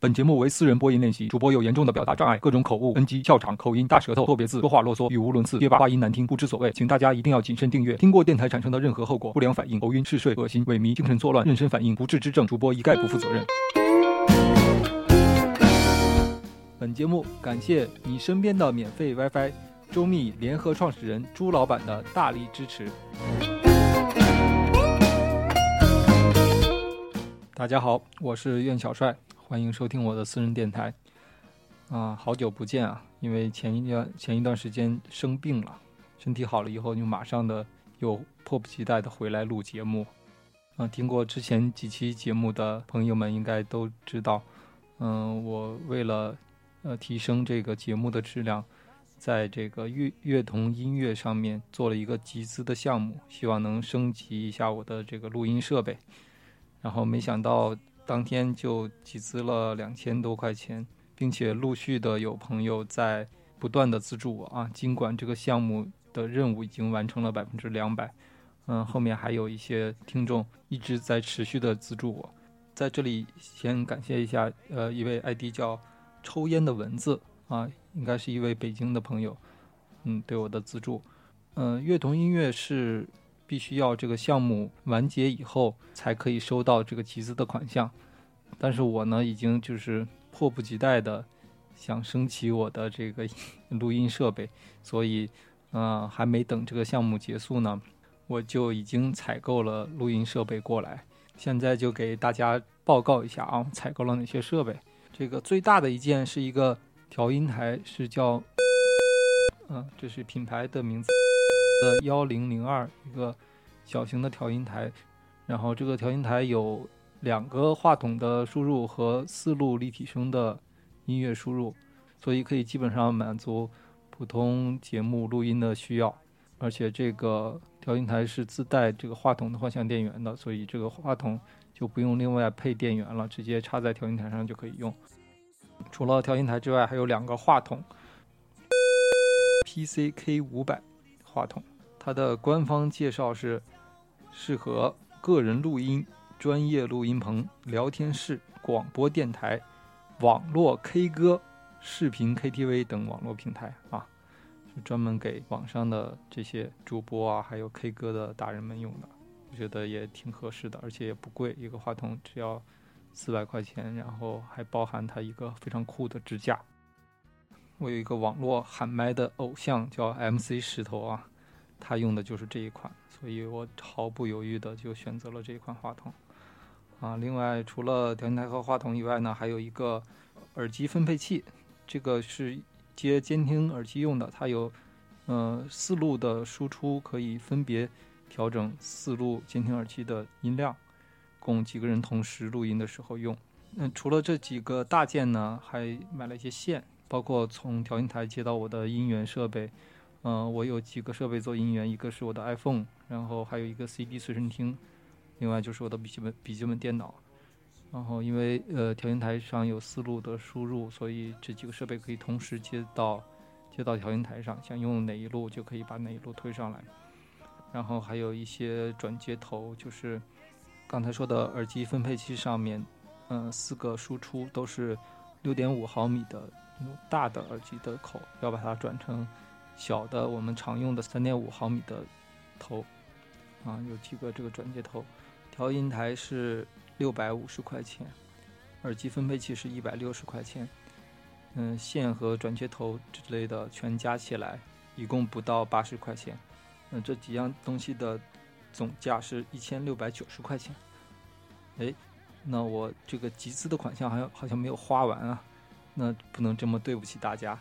本节目为私人播音练习，主播有严重的表达障碍，各种口误、NG、笑场、口音、大舌头、错别字、说话啰嗦、语无伦次、结巴、话音难听，不知所谓，请大家一定要谨慎订阅。听过电台产生的任何后果，不良反应、头晕、嗜睡、恶心、萎靡、精神错乱、妊娠反应、不治之症，主播一概不负责任。本节目感谢你身边的免费 WiFi，周密联合创始人朱老板的大力支持。大家好，我是苑小帅。欢迎收听我的私人电台，啊，好久不见啊！因为前一段前一段时间生病了，身体好了以后就马上的又迫不及待的回来录节目，啊，听过之前几期节目的朋友们应该都知道，嗯，我为了呃提升这个节目的质量，在这个乐乐童音乐上面做了一个集资的项目，希望能升级一下我的这个录音设备，然后没想到。当天就集资了两千多块钱，并且陆续的有朋友在不断的资助我啊。尽管这个项目的任务已经完成了百分之两百，嗯，后面还有一些听众一直在持续的资助我。在这里先感谢一下，呃，一位 ID 叫“抽烟的蚊子”啊，应该是一位北京的朋友，嗯，对我的资助。嗯，乐童音乐是。必须要这个项目完结以后才可以收到这个集资的款项，但是我呢已经就是迫不及待的想升级我的这个 录音设备，所以嗯还没等这个项目结束呢，我就已经采购了录音设备过来，现在就给大家报告一下啊，采购了哪些设备。这个最大的一件是一个调音台，是叫嗯，这是品牌的名字。呃幺零零二一个小型的调音台，然后这个调音台有两个话筒的输入和四路立体声的音乐输入，所以可以基本上满足普通节目录音的需要。而且这个调音台是自带这个话筒的幻象电源的，所以这个话筒就不用另外配电源了，直接插在调音台上就可以用。除了调音台之外，还有两个话筒，PCK 五百。话筒，它的官方介绍是适合个人录音、专业录音棚、聊天室、广播电台、网络 K 歌、视频 KTV 等网络平台啊，是专门给网上的这些主播啊，还有 K 歌的达人们用的。我觉得也挺合适的，而且也不贵，一个话筒只要四百块钱，然后还包含它一个非常酷的支架。我有一个网络喊麦的偶像叫 MC 石头啊，他用的就是这一款，所以我毫不犹豫的就选择了这一款话筒啊。另外，除了调音台和话筒以外呢，还有一个耳机分配器，这个是接监听耳机用的，它有呃四路的输出，可以分别调整四路监听耳机的音量，供几个人同时录音的时候用。嗯，除了这几个大件呢，还买了一些线。包括从调音台接到我的音源设备，嗯，我有几个设备做音源，一个是我的 iPhone，然后还有一个 CD 随身听，另外就是我的笔记本笔记本电脑。然后因为呃调音台上有四路的输入，所以这几个设备可以同时接到接到调音台上，想用哪一路就可以把哪一路推上来。然后还有一些转接头，就是刚才说的耳机分配器上面，嗯，四个输出都是六点五毫米的。大的耳机的口要把它转成小的，我们常用的三点五毫米的头啊，有几个这个转接头。调音台是六百五十块钱，耳机分配器是一百六十块钱。嗯，线和转接头之类的全加起来一共不到八十块钱。那这几样东西的总价是一千六百九十块钱。哎，那我这个集资的款项好像好像没有花完啊。那不能这么对不起大家，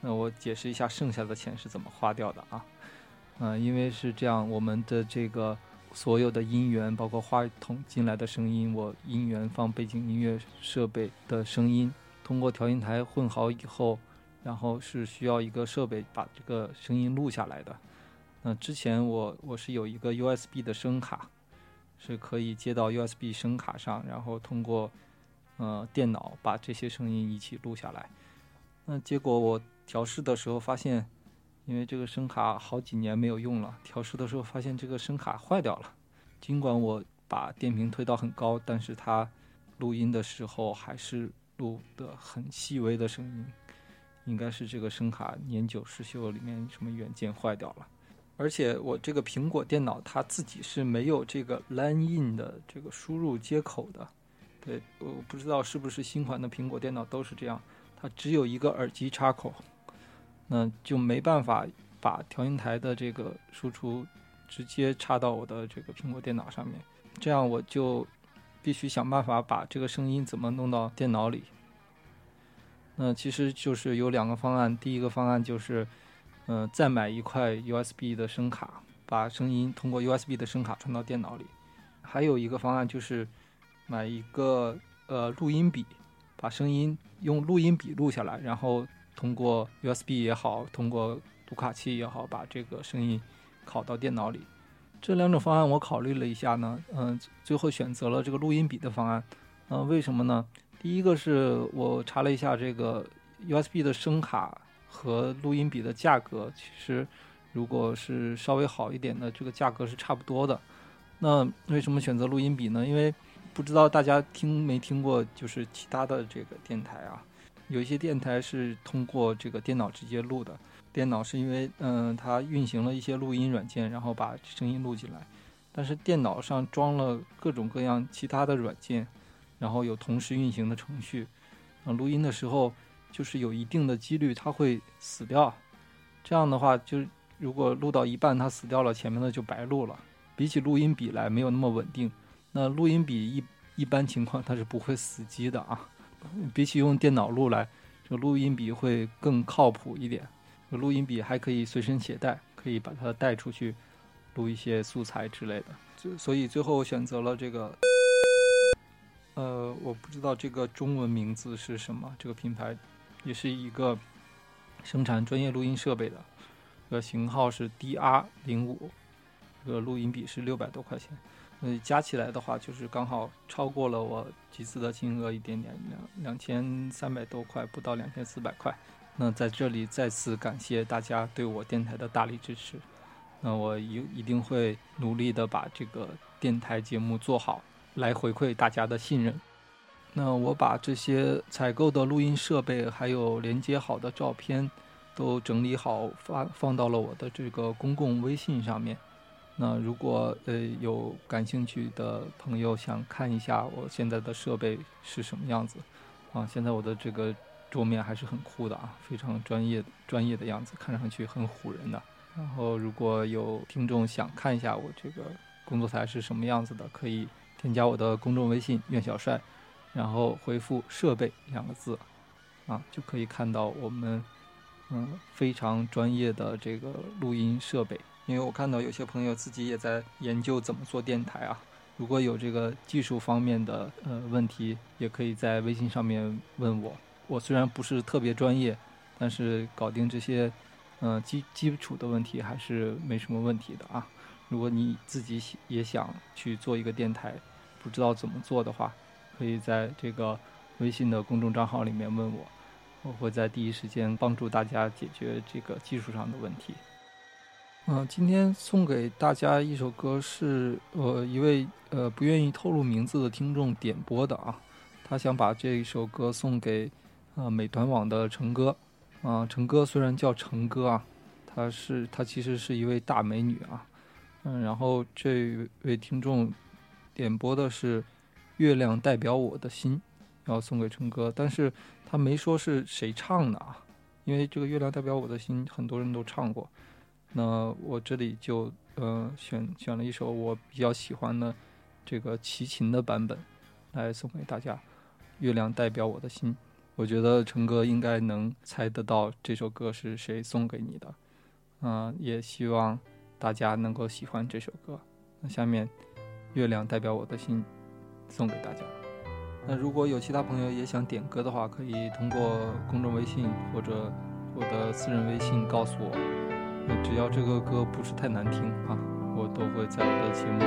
那我解释一下剩下的钱是怎么花掉的啊？嗯，因为是这样，我们的这个所有的音源，包括话筒进来的声音，我音源放背景音乐设备的声音，通过调音台混好以后，然后是需要一个设备把这个声音录下来的。那之前我我是有一个 USB 的声卡，是可以接到 USB 声卡上，然后通过。呃，电脑把这些声音一起录下来，那结果我调试的时候发现，因为这个声卡好几年没有用了，调试的时候发现这个声卡坏掉了。尽管我把电瓶推到很高，但是它录音的时候还是录的很细微的声音，应该是这个声卡年久失修，里面什么元件坏掉了。而且我这个苹果电脑它自己是没有这个 LAN in 的这个输入接口的。对，我不知道是不是新款的苹果电脑都是这样，它只有一个耳机插口，那就没办法把调音台的这个输出直接插到我的这个苹果电脑上面，这样我就必须想办法把这个声音怎么弄到电脑里。那其实就是有两个方案，第一个方案就是，嗯，再买一块 USB 的声卡，把声音通过 USB 的声卡传到电脑里；还有一个方案就是。买一个呃录音笔，把声音用录音笔录下来，然后通过 USB 也好，通过读卡器也好，把这个声音拷到电脑里。这两种方案我考虑了一下呢，嗯，最后选择了这个录音笔的方案。嗯，为什么呢？第一个是我查了一下这个 USB 的声卡和录音笔的价格，其实如果是稍微好一点的，这个价格是差不多的。那为什么选择录音笔呢？因为不知道大家听没听过，就是其他的这个电台啊，有一些电台是通过这个电脑直接录的。电脑是因为嗯，它运行了一些录音软件，然后把声音录进来。但是电脑上装了各种各样其他的软件，然后有同时运行的程序，嗯，录音的时候就是有一定的几率它会死掉。这样的话，就如果录到一半它死掉了，前面的就白录了。比起录音笔来，没有那么稳定。那录音笔一一般情况它是不会死机的啊，比起用电脑录来，这录音笔会更靠谱一点。录音笔还可以随身携带，可以把它带出去录一些素材之类的。就所以最后我选择了这个，呃，我不知道这个中文名字是什么。这个品牌也是一个生产专业录音设备的，这个型号是 DR 零五，这个录音笔是六百多块钱。所以，加起来的话，就是刚好超过了我集资的金额一点点，两两千三百多块，不到两千四百块。那在这里再次感谢大家对我电台的大力支持。那我一一定会努力的把这个电台节目做好，来回馈大家的信任。那我把这些采购的录音设备还有连接好的照片，都整理好发放到了我的这个公共微信上面。那如果呃有感兴趣的朋友想看一下我现在的设备是什么样子，啊，现在我的这个桌面还是很酷的啊，非常专业专业的样子，看上去很唬人的。然后如果有听众想看一下我这个工作台是什么样子的，可以添加我的公众微信“苑小帅”，然后回复“设备”两个字，啊，就可以看到我们嗯非常专业的这个录音设备。因为我看到有些朋友自己也在研究怎么做电台啊，如果有这个技术方面的呃问题，也可以在微信上面问我。我虽然不是特别专业，但是搞定这些嗯基基础的问题还是没什么问题的啊。如果你自己也想去做一个电台，不知道怎么做的话，可以在这个微信的公众账号里面问我，我会在第一时间帮助大家解决这个技术上的问题。嗯，今天送给大家一首歌，是呃一位呃不愿意透露名字的听众点播的啊。他想把这一首歌送给呃美团网的成哥啊。成哥虽然叫成哥啊，他是他其实是一位大美女啊。嗯，然后这位听众点播的是《月亮代表我的心》，要送给成哥，但是他没说是谁唱的啊，因为这个《月亮代表我的心》很多人都唱过。那我这里就呃选选了一首我比较喜欢的这个齐秦的版本，来送给大家。月亮代表我的心，我觉得成哥应该能猜得到这首歌是谁送给你的。嗯，也希望大家能够喜欢这首歌。那下面，月亮代表我的心，送给大家。那如果有其他朋友也想点歌的话，可以通过公众微信或者我的私人微信告诉我。只要这个歌不是太难听啊，我都会在我的节目里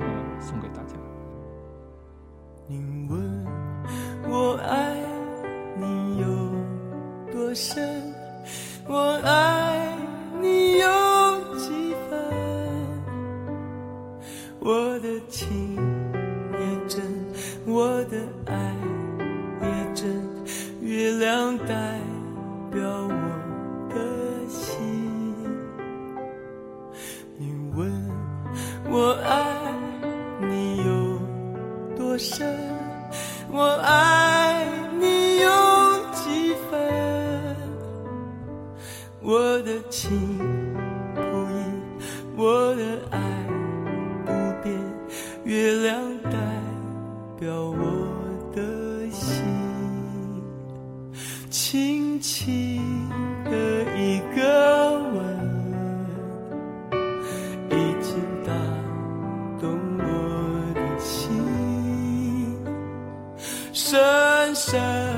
呃送给大家。你问我爱你有多深，我爱你有几分？我的情深，我爱你有几分？我的情深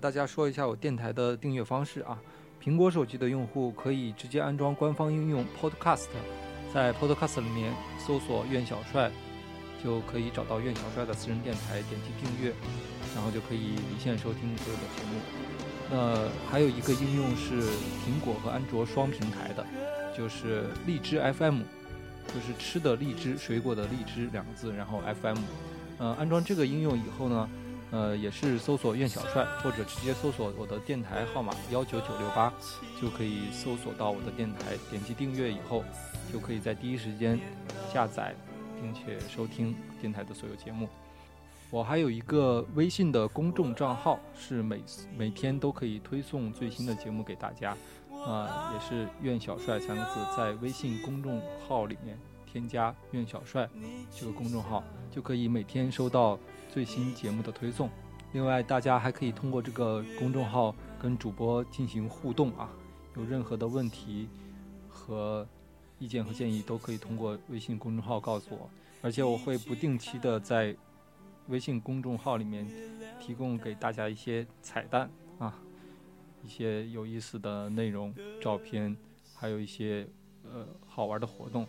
大家说一下我电台的订阅方式啊。苹果手机的用户可以直接安装官方应用 Podcast，在 Podcast 里面搜索“苑小帅”，就可以找到苑小帅的私人电台，点击订阅，然后就可以离线收听所有的节目。那还有一个应用是苹果和安卓双平台的，就是荔枝 FM，就是吃的荔枝，水果的荔枝两个字，然后 FM。呃，安装这个应用以后呢，呃，也是搜索“苑小帅”或者直接搜索我的电台号码幺九九六八，就可以搜索到我的电台。点击订阅以后，就可以在第一时间下载并且收听电台的所有节目。我还有一个微信的公众账号，是每每天都可以推送最新的节目给大家。啊、也是“苑小帅”三个字，在微信公众号里面添加“苑小帅”这个公众号，就可以每天收到最新节目的推送。另外，大家还可以通过这个公众号跟主播进行互动啊，有任何的问题和意见和建议，都可以通过微信公众号告诉我。而且我会不定期的在微信公众号里面提供给大家一些彩蛋啊，一些有意思的内容、照片，还有一些呃好玩的活动。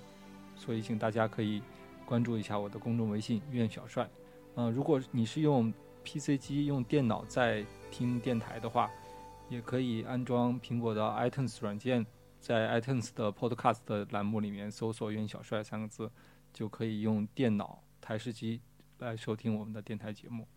所以，请大家可以关注一下我的公众微信“苑小帅”。呃，如果你是用 PC 机、用电脑在听电台的话，也可以安装苹果的 iTunes 软件，在 iTunes 的 Podcast 的栏目里面搜索“袁小帅”三个字，就可以用电脑台式机来收听我们的电台节目。